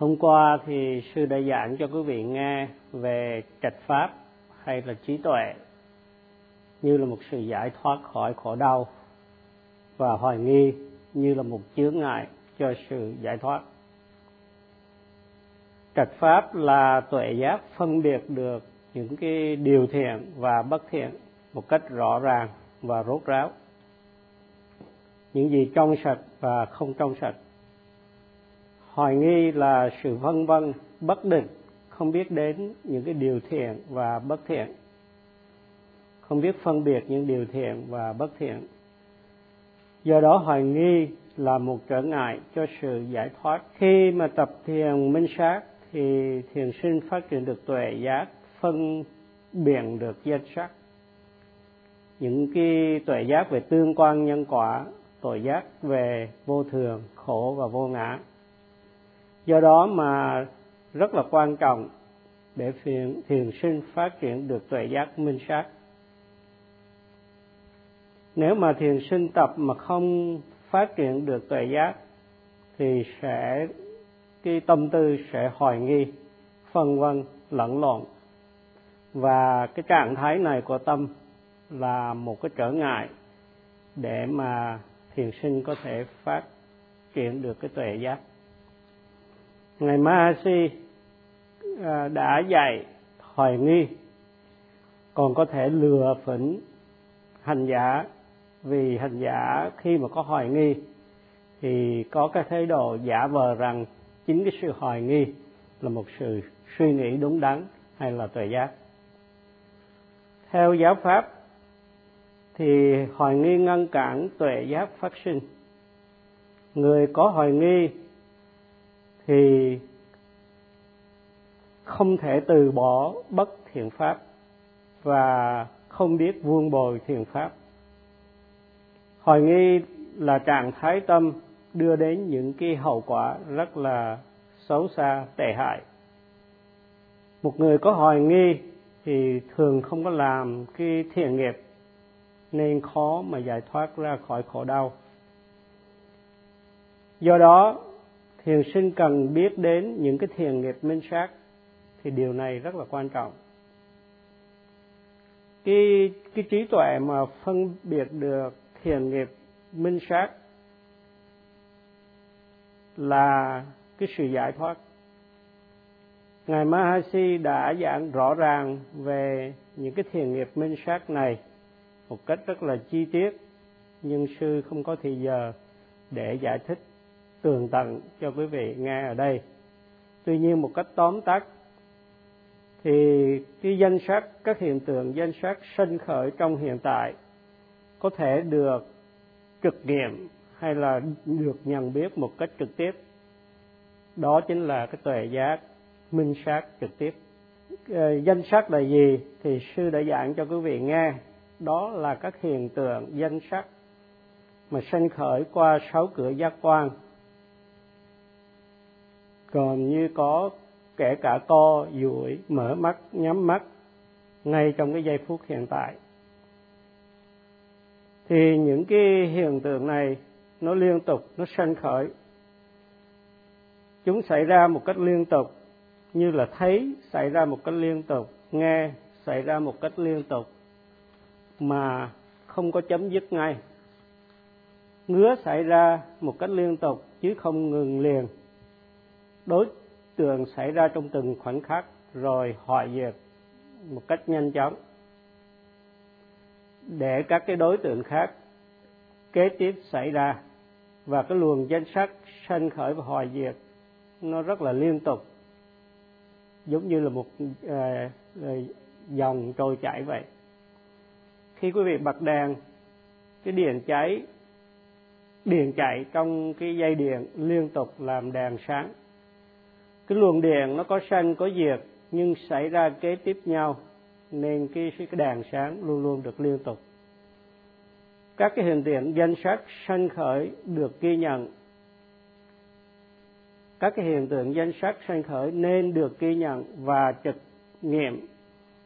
Hôm qua thì sư đã giảng cho quý vị nghe về trạch pháp hay là trí tuệ như là một sự giải thoát khỏi khổ đau và hoài nghi như là một chướng ngại cho sự giải thoát. Trạch pháp là tuệ giác phân biệt được những cái điều thiện và bất thiện một cách rõ ràng và rốt ráo. Những gì trong sạch và không trong sạch hoài nghi là sự vân vân, bất định, không biết đến những cái điều thiện và bất thiện. Không biết phân biệt những điều thiện và bất thiện. Do đó hoài nghi là một trở ngại cho sự giải thoát. Khi mà tập thiền minh sát, thì thiền sinh phát triển được tuệ giác, phân biệt được danh sắc. Những cái tuệ giác về tương quan nhân quả tuệ giác về vô thường, khổ và vô ngã do đó mà rất là quan trọng để thiền, thiền sinh phát triển được tuệ giác minh sát. Nếu mà thiền sinh tập mà không phát triển được tuệ giác thì sẽ cái tâm tư sẽ hoài nghi phân vân lẫn lộn. Và cái trạng thái này của tâm là một cái trở ngại để mà thiền sinh có thể phát triển được cái tuệ giác ngài Mahasi à, đã dạy hoài nghi. Còn có thể lừa phỉnh hành giả, vì hành giả khi mà có hoài nghi, thì có cái thái độ giả vờ rằng chính cái sự hoài nghi là một sự suy nghĩ đúng đắn hay là tuệ giác. Theo giáo pháp, thì hoài nghi ngăn cản tuệ giác phát sinh. Người có hoài nghi thì không thể từ bỏ bất thiện pháp và không biết vuông bồi thiện pháp. Hoài nghi là trạng thái tâm đưa đến những cái hậu quả rất là xấu xa, tệ hại. Một người có hoài nghi thì thường không có làm cái thiện nghiệp nên khó mà giải thoát ra khỏi khổ đau. Do đó thiền sinh cần biết đến những cái thiền nghiệp minh sát thì điều này rất là quan trọng. Cái cái trí tuệ mà phân biệt được thiền nghiệp minh sát là cái sự giải thoát. Ngài Mahasi đã giảng rõ ràng về những cái thiền nghiệp minh sát này một cách rất là chi tiết, nhưng sư không có thì giờ để giải thích tường tận cho quý vị nghe ở đây. Tuy nhiên một cách tóm tắt, thì cái danh sách, các hiện tượng danh sách sinh khởi trong hiện tại có thể được trực nghiệm hay là được nhận biết một cách trực tiếp. Đó chính là cái tuệ giác minh sát trực tiếp. Ờ, danh sắc là gì thì sư đã giảng cho quý vị nghe. Đó là các hiện tượng danh sắc mà sinh khởi qua sáu cửa giác quan còn như có kể cả co duỗi mở mắt, nhắm mắt, ngay trong cái giây phút hiện tại. Thì những cái hiện tượng này, nó liên tục, nó sanh khởi. Chúng xảy ra một cách liên tục, như là thấy xảy ra một cách liên tục, nghe xảy ra một cách liên tục, mà không có chấm dứt ngay. Ngứa xảy ra một cách liên tục, chứ không ngừng liền đối tượng xảy ra trong từng khoảnh khắc rồi hoại diệt một cách nhanh chóng. Để các cái đối tượng khác kế tiếp xảy ra và cái luồng danh sắc sanh khởi và hoại diệt nó rất là liên tục giống như là một à, à, dòng trôi chảy vậy. Khi quý vị bật đèn cái điện cháy điện chạy trong cái dây điện liên tục làm đèn sáng cái luồng điện nó có sanh có diệt, nhưng xảy ra kế tiếp nhau, nên cái cái đèn sáng luôn luôn được liên tục. Các cái hiện tượng danh sắc sanh khởi được ghi nhận. Các cái hiện tượng danh sắc sanh khởi nên được ghi nhận và trực nghiệm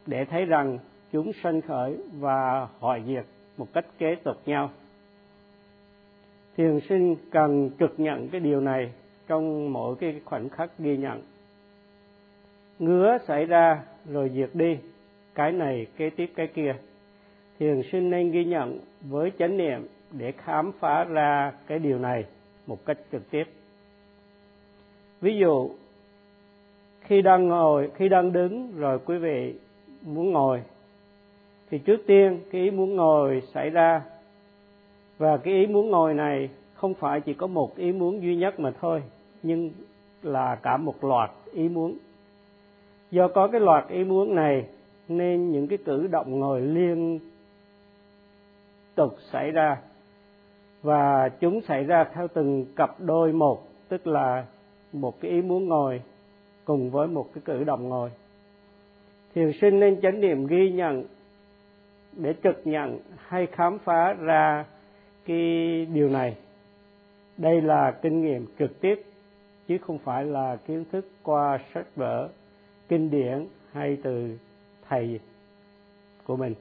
để thấy rằng chúng sanh khởi và hoại diệt một cách kế tục nhau. Thiền sinh cần trực nhận cái điều này trong mỗi cái khoảnh khắc ghi nhận. Ngứa xảy ra rồi diệt đi, cái này kế tiếp, cái kia. Thiền sinh nên ghi nhận với chánh niệm để khám phá ra cái điều này một cách trực tiếp. Ví dụ, khi đang ngồi, khi đang đứng rồi quý vị muốn ngồi, thì trước tiên cái ý muốn ngồi xảy ra. Và cái ý muốn ngồi này không phải chỉ có một ý muốn duy nhất mà thôi nhưng là cả một loạt ý muốn. Do có cái loạt ý muốn này, nên những cái cử động ngồi liên tục xảy ra. Và chúng xảy ra theo từng cặp đôi một, tức là một cái ý muốn ngồi cùng với một cái cử động ngồi. Thiền sinh nên chánh niệm ghi nhận để trực nhận hay khám phá ra cái điều này. Đây là kinh nghiệm trực tiếp chứ không phải là kiến thức qua sách vở, kinh điển hay từ thầy của mình.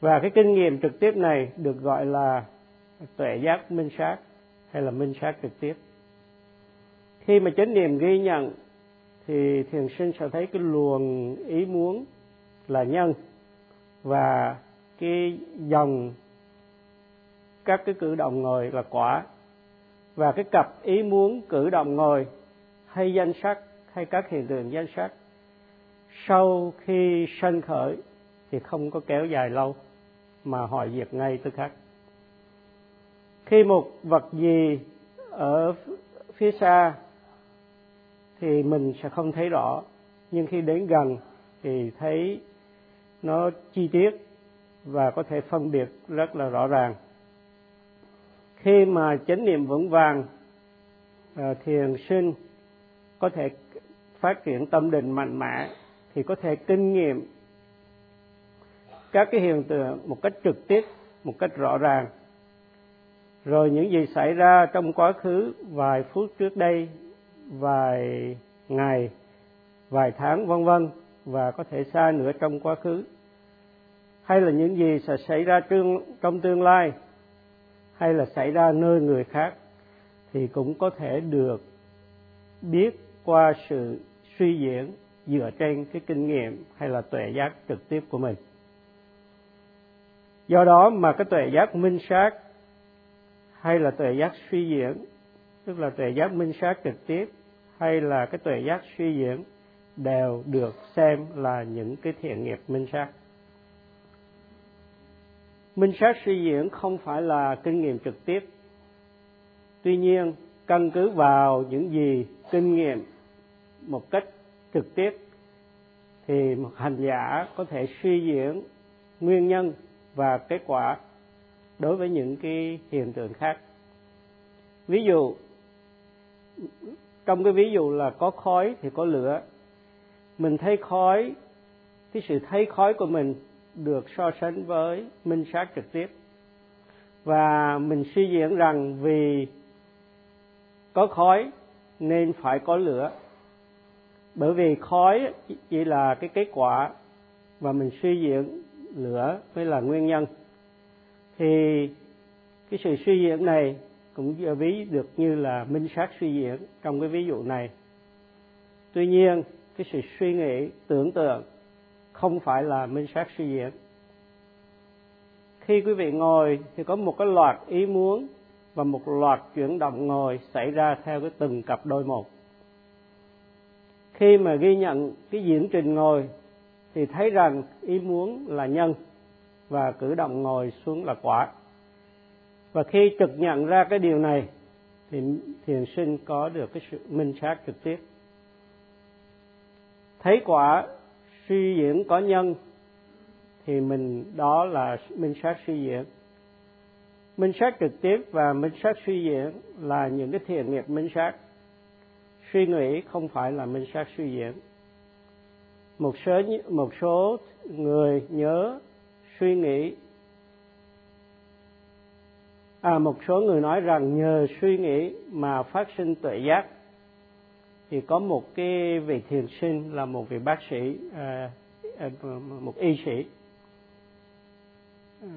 Và cái kinh nghiệm trực tiếp này được gọi là tuệ giác minh sát hay là minh sát trực tiếp. Khi mà chánh niệm ghi nhận, thì thiền sinh sẽ thấy cái luồng ý muốn là nhân và cái dòng các cái cử động ngồi là quả và cái cặp ý muốn cử động ngồi, hay danh sắc, hay các hiện tượng danh sắc, sau khi sanh khởi thì không có kéo dài lâu, mà hỏi diệt ngay tức khắc. Khi một vật gì ở phía xa thì mình sẽ không thấy rõ, nhưng khi đến gần thì thấy nó chi tiết và có thể phân biệt rất là rõ ràng khi mà chánh niệm vững vàng ờ, thiền sinh có thể phát triển tâm định mạnh mẽ thì có thể kinh nghiệm các cái hiện tượng một cách trực tiếp, một cách rõ ràng. Rồi những gì xảy ra trong quá khứ vài phút trước đây, vài ngày, vài tháng, vân vân và có thể xa nữa trong quá khứ. Hay là những gì sẽ xảy ra trong tương lai hay là xảy ra nơi người khác thì cũng có thể được biết qua sự suy diễn dựa trên cái kinh nghiệm hay là tuệ giác trực tiếp của mình. Do đó mà cái tuệ giác minh sát hay là tuệ giác suy diễn, tức là tuệ giác minh sát trực tiếp hay là cái tuệ giác suy diễn đều được xem là những cái thiện nghiệp minh sát minh sát suy diễn không phải là kinh nghiệm trực tiếp. Tuy nhiên, căn cứ vào những gì kinh nghiệm một cách trực tiếp, thì một hành giả có thể suy diễn nguyên nhân và kết quả đối với những cái hiện tượng khác. Ví dụ, trong cái ví dụ là có khói thì có lửa. Mình thấy khói, cái sự thấy khói của mình được so sánh với minh sát trực tiếp. Và mình suy diễn rằng vì có khói nên phải có lửa. Bởi vì khói chỉ là cái kết quả và mình suy diễn lửa mới là nguyên nhân. Thì cái sự suy diễn này cũng ví được như là minh sát suy diễn trong cái ví dụ này. Tuy nhiên, cái sự suy nghĩ tưởng tượng không phải là minh sát suy diễn. Khi quý vị ngồi thì có một cái loạt ý muốn và một loạt chuyển động ngồi xảy ra theo cái từng cặp đôi một. Khi mà ghi nhận cái diễn trình ngồi thì thấy rằng ý muốn là nhân và cử động ngồi xuống là quả. Và khi trực nhận ra cái điều này thì thiền sinh có được cái sự minh sát trực tiếp. Thấy quả suy diễn có nhân, thì mình, đó là minh sát suy diễn. Minh sát trực tiếp và minh sát suy diễn là những cái thiện nghiệp minh sát. Suy nghĩ không phải là minh sát suy diễn. Một số một số người nhớ, suy nghĩ. À một số người nói rằng nhờ suy nghĩ mà phát sinh tuệ giác thì có một cái vị thiền sinh là một vị bác sĩ ờ, ờ, một y sĩ ờ,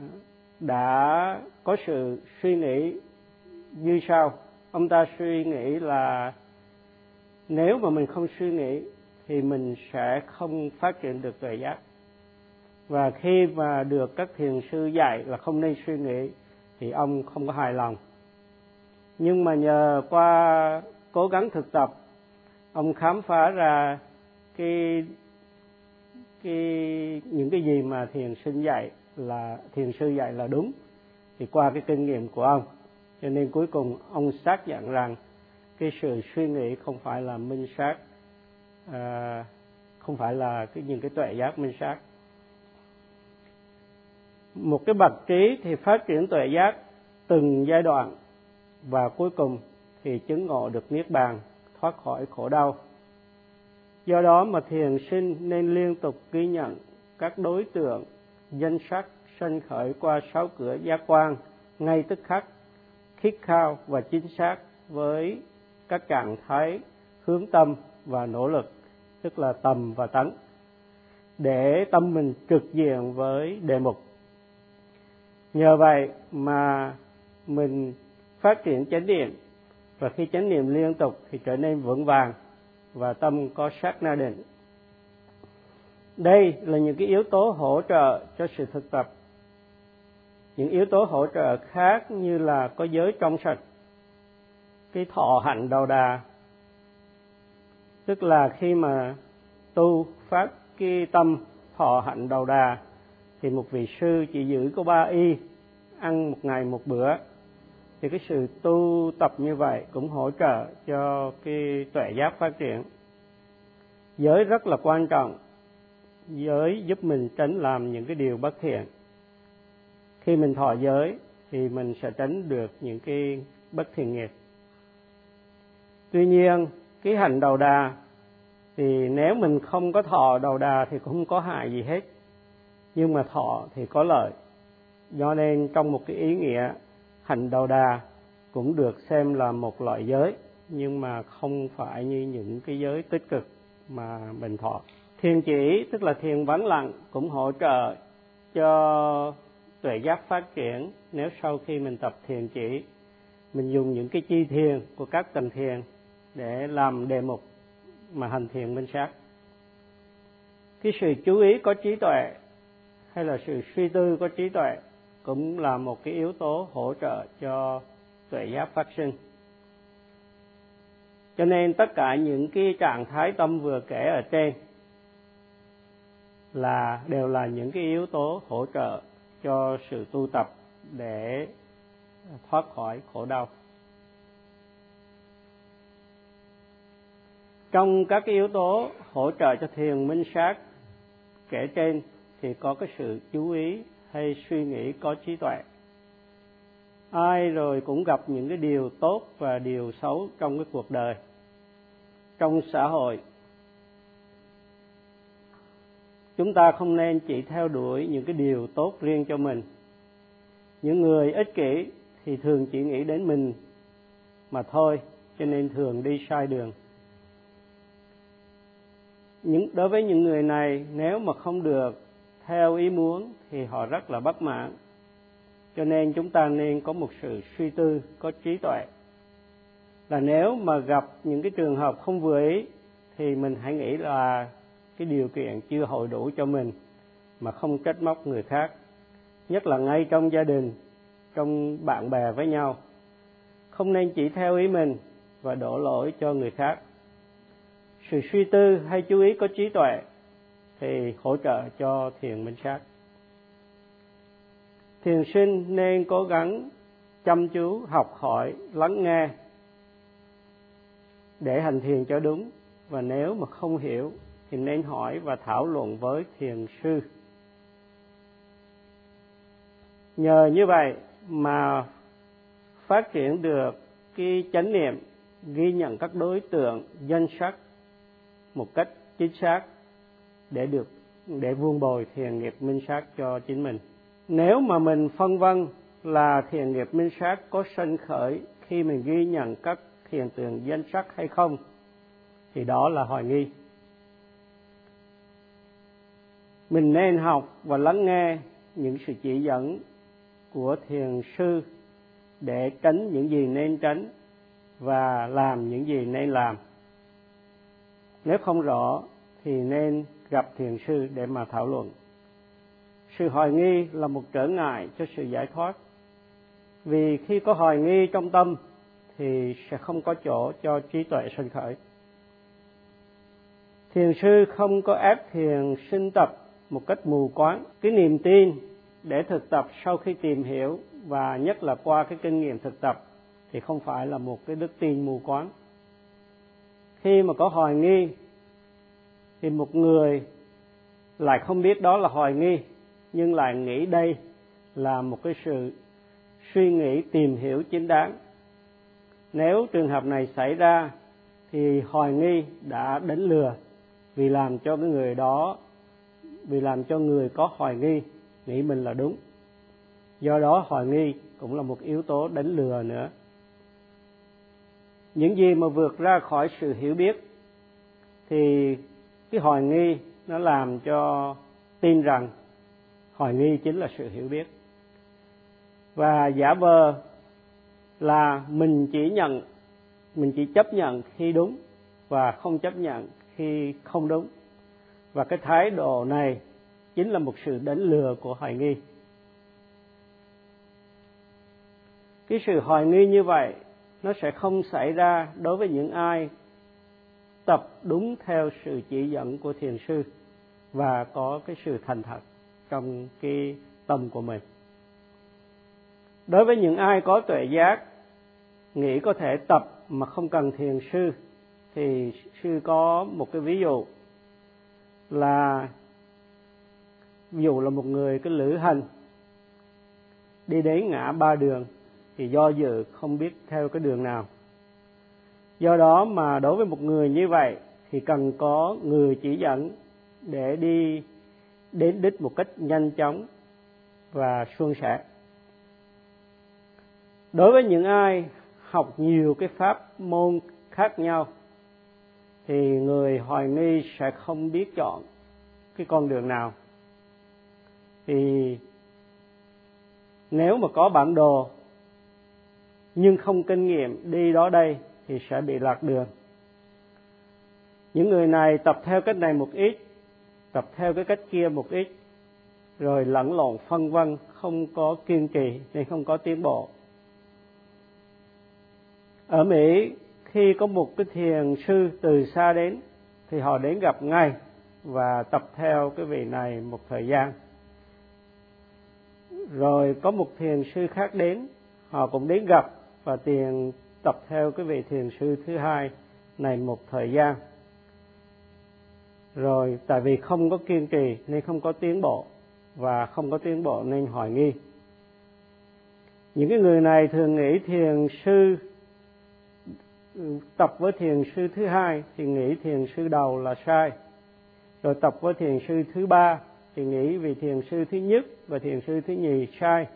đã có sự suy nghĩ như sau. Ông ta suy nghĩ là nếu mà mình không suy nghĩ thì mình sẽ không phát triển được tuệ giác. Và khi mà được các thiền sư dạy là không nên suy nghĩ thì ông không có hài lòng. Nhưng mà nhờ qua cố gắng thực tập ông khám phá ra cái cái những cái gì mà thiền sinh dạy là thiền sư dạy là đúng. Thì qua cái kinh nghiệm của ông cho nên cuối cùng ông xác nhận rằng cái sự suy nghĩ không phải là minh sát à, không phải là cái những cái tuệ giác minh sát. Một cái bậc trí thì phát triển tuệ giác từng giai đoạn và cuối cùng thì chứng ngộ được niết bàn thoát khỏi khổ đau. Do đó mà thiền sinh nên liên tục ghi nhận các đối tượng, danh sắc sanh khởi qua sáu cửa giác quan ngay tức khắc, khít khao và chính xác với các trạng thái hướng tâm và nỗ lực, tức là tầm và tấn để tâm mình trực diện với đề mục. Nhờ vậy mà mình phát triển chánh niệm và khi chánh niệm liên tục thì trở nên vững vàng và tâm có sát na định. Đây là những cái yếu tố hỗ trợ cho sự thực tập. Những yếu tố hỗ trợ khác như là có giới trong sạch, cái thọ hạnh đầu đà. Tức là khi mà tu phát cái tâm thọ hạnh đầu đà, thì một vị sư chỉ giữ có ba y, ăn một ngày một bữa thì cái sự tu tập như vậy cũng hỗ trợ cho cái tuệ giác phát triển. Giới rất là quan trọng. Giới giúp mình tránh làm những cái điều bất thiện. Khi mình thọ giới thì mình sẽ tránh được những cái bất thiện nghiệp. Tuy nhiên, cái hành đầu đà thì nếu mình không có thọ đầu đà thì cũng không có hại gì hết. Nhưng mà thọ thì có lợi. Do nên trong một cái ý nghĩa hành đầu đà cũng được xem là một loại giới, nhưng mà không phải như những cái giới tích cực mà mình thọ thiền chỉ, tức là thiền vắng lặng, cũng hỗ trợ cho tuệ giác phát triển nếu sau khi mình tập thiền chỉ, mình dùng những cái chi thiền của các tầng thiền để làm đề mục mà hành thiền minh sát. Cái sự chú ý có trí tuệ hay là sự suy tư có trí tuệ cũng là một cái yếu tố hỗ trợ cho tuệ giác phát sinh. Cho nên tất cả những cái trạng thái tâm vừa kể ở trên là đều là những cái yếu tố hỗ trợ cho sự tu tập để thoát khỏi khổ đau. Trong các cái yếu tố hỗ trợ cho thiền minh sát kể trên thì có cái sự chú ý hay suy nghĩ có trí tuệ. Ai rồi cũng gặp những cái điều tốt và điều xấu trong cái cuộc đời, trong xã hội. Chúng ta không nên chỉ theo đuổi những cái điều tốt riêng cho mình. Những người ích kỷ thì thường chỉ nghĩ đến mình mà thôi, cho nên thường đi sai đường. Những, đối với những người này, nếu mà không được theo ý muốn thì họ rất là bất mãn. Cho nên chúng ta nên có một sự suy tư, có trí tuệ. Là nếu mà gặp những cái trường hợp không vừa ý, thì mình hãy nghĩ là cái điều kiện chưa hội đủ cho mình, mà không trách móc người khác. Nhất là ngay trong gia đình, trong bạn bè với nhau. Không nên chỉ theo ý mình và đổ lỗi cho người khác. Sự suy tư hay chú ý có trí tuệ thì hỗ trợ cho thiền minh sát thiền sinh nên cố gắng chăm chú, học hỏi, lắng nghe để hành thiền cho đúng. Và nếu mà không hiểu thì nên hỏi và thảo luận với thiền sư. Nhờ như vậy mà phát triển được cái chánh niệm ghi nhận các đối tượng danh sắc một cách chính xác để được, để vuông bồi thiền nghiệp minh sát cho chính mình. Nếu mà mình phân vân là thiền nghiệp minh sát có sân khởi khi mình ghi nhận các hiện tượng danh sắc hay không, thì đó là hoài nghi. Mình nên học và lắng nghe những sự chỉ dẫn của thiền sư để tránh những gì nên tránh và làm những gì nên làm. Nếu không rõ thì nên gặp thiền sư để mà thảo luận. Sự hoài nghi là một trở ngại cho sự giải thoát. Vì khi có hoài nghi trong tâm, thì sẽ không có chỗ cho trí tuệ sinh khởi. Thiền sư không có ép thiền sinh tập một cách mù quáng. Cái niềm tin để thực tập sau khi tìm hiểu, và nhất là qua cái kinh nghiệm thực tập, thì không phải là một cái đức tin mù quáng. Khi mà có hoài nghi thì một người lại không biết đó là hoài nghi, nhưng lại nghĩ đây là một cái sự suy nghĩ tìm hiểu chính đáng. Nếu trường hợp này xảy ra, thì hoài nghi đã đánh lừa vì làm cho cái người đó, vì làm cho người có hoài nghi, nghĩ mình là đúng. Do đó hoài nghi cũng là một yếu tố đánh lừa nữa. Những gì mà vượt ra khỏi sự hiểu biết thì cái hoài nghi nó làm cho tin rằng hoài nghi chính là sự hiểu biết. Và giả vờ là mình chỉ nhận, mình chỉ chấp nhận khi đúng và không chấp nhận khi không đúng. Và cái thái độ này chính là một sự đánh lừa của hoài nghi. Cái sự hoài nghi như vậy nó sẽ không xảy ra đối với những ai tập đúng theo sự chỉ dẫn của thiền sư và có cái sự thành thật trong cái tâm của mình. Đối với những ai có tuệ giác, nghĩ có thể tập mà không cần thiền sư, thì sư có một cái ví dụ là, dù là một người cái lữ hành, đi đến ngã ba đường thì do dự không biết theo cái đường nào do đó mà đối với một người như vậy thì cần có người chỉ dẫn để đi đến đích một cách nhanh chóng và suôn sẻ. Đối với những ai học nhiều cái pháp môn khác nhau, thì người hoài nghi sẽ không biết chọn cái con đường nào. Thì nếu mà có bản đồ nhưng không kinh nghiệm đi đó đây thì sẽ bị lạc đường. Những người này tập theo cách này một ít, tập theo cái cách kia một ít, rồi lẫn lộn phân vân, không có kiên trì nên không có tiến bộ. Ở mỹ, khi có một cái thiền sư từ xa đến, thì họ đến gặp ngay và tập theo cái vị này một thời gian. Rồi có một thiền sư khác đến, họ cũng đến gặp và tiền tập theo cái vị thiền sư thứ hai này một thời gian. Rồi, tại vì không có kiên trì nên không có tiến bộ và không có tiến bộ nên hoài nghi. Những cái người này thường nghĩ thiền sư, tập với thiền sư thứ hai thì nghĩ thiền sư đầu là sai. Rồi tập với thiền sư thứ ba thì nghĩ vì thiền sư thứ nhất và thiền sư thứ nhì sai.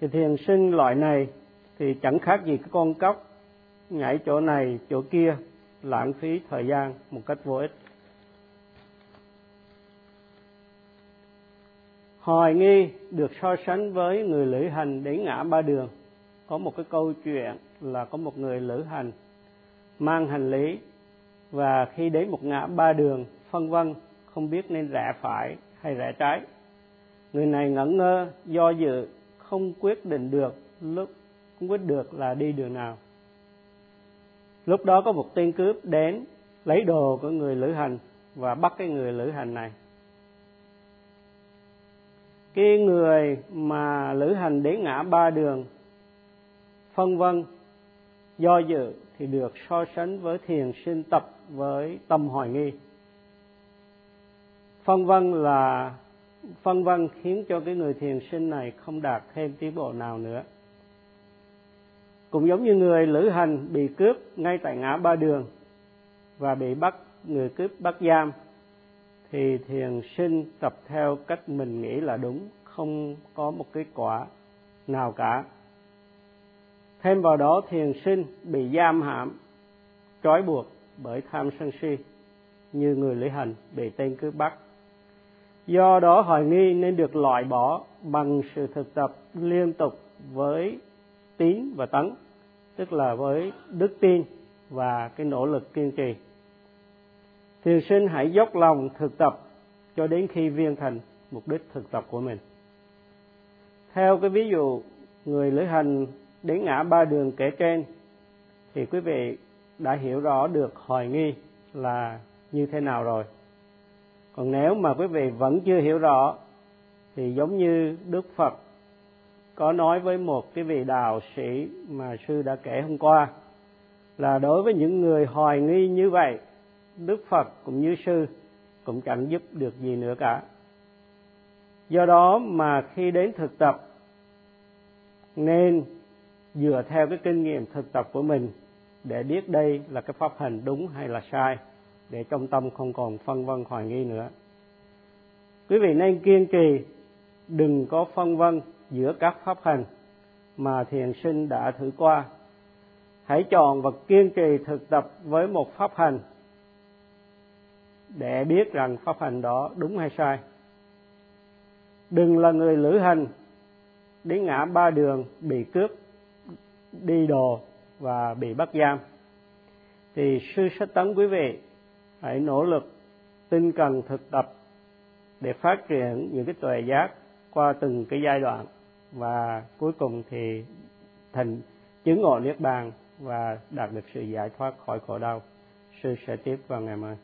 Thì thiền sinh loại này thì chẳng khác gì cái con cóc nhảy chỗ này, chỗ kia, lãng phí thời gian một cách vô ích. Hoài nghi được so sánh với người lữ hành đến ngã ba đường, có một cái câu chuyện là có một người lữ hành mang hành lý và khi đến một ngã ba đường, phân vân, không biết nên rẽ phải hay rẽ trái. Người này ngẩn ngơ, do dự, không quyết định được lúc không quyết được là đi đường nào. Lúc đó có một tên cướp đến lấy đồ của người lữ hành và bắt cái người lữ hành này. Cái người mà lữ hành đến ngã ba đường, phân vân, do dự thì được so sánh với thiền sinh tập với tâm hoài nghi. Phân vân là, phân vân khiến cho cái người thiền sinh này không đạt thêm tiến bộ nào nữa cũng giống như người lữ hành bị cướp ngay tại ngã ba đường và bị bắt, người cướp bắt giam, thì thiền sinh tập theo cách mình nghĩ là đúng, không có một kết quả nào cả. Thêm vào đó, thiền sinh bị giam hãm, trói buộc bởi tham sân si, như người lữ hành bị tên cướp bắt. Do đó, hoài nghi nên được loại bỏ bằng sự thực tập liên tục với tín và tấn, tức là với đức tin và cái nỗ lực kiên trì. Thiền sinh hãy dốc lòng thực tập cho đến khi viên thành mục đích thực tập của mình. Theo cái ví dụ người lữ hành đến ngã ba đường kể trên, thì quý vị đã hiểu rõ được hoài nghi là như thế nào rồi. Còn nếu mà quý vị vẫn chưa hiểu rõ, thì giống như đức phật có nói với một cái vị đạo sĩ mà sư đã kể hôm qua, là đối với những người hoài nghi như vậy, đức phật cũng như sư cũng chẳng giúp được gì nữa cả. Do đó mà khi đến thực tập, nên dựa theo cái kinh nghiệm thực tập của mình để biết đây là cái pháp hành đúng hay là sai, để trong tâm không còn phân vân hoài nghi nữa. Quý vị nên kiên trì, đừng có phân vân giữa các pháp hành mà thiền sinh đã thử qua. Hãy chọn và kiên trì thực tập với một pháp hành để biết rằng pháp hành đó đúng hay sai. Đừng là người lữ hành đến ngã ba đường, bị cướp, đi đồ và bị bắt giam. Thì sư sách tấn quý vị, hãy nỗ lực tinh cần thực tập để phát triển những cái tuệ giác qua từng cái giai đoạn và cuối cùng thì thành chứng ngộ niết bàn và đạt được sự giải thoát khỏi khổ đau. Sư sẽ tiếp vào ngày mai.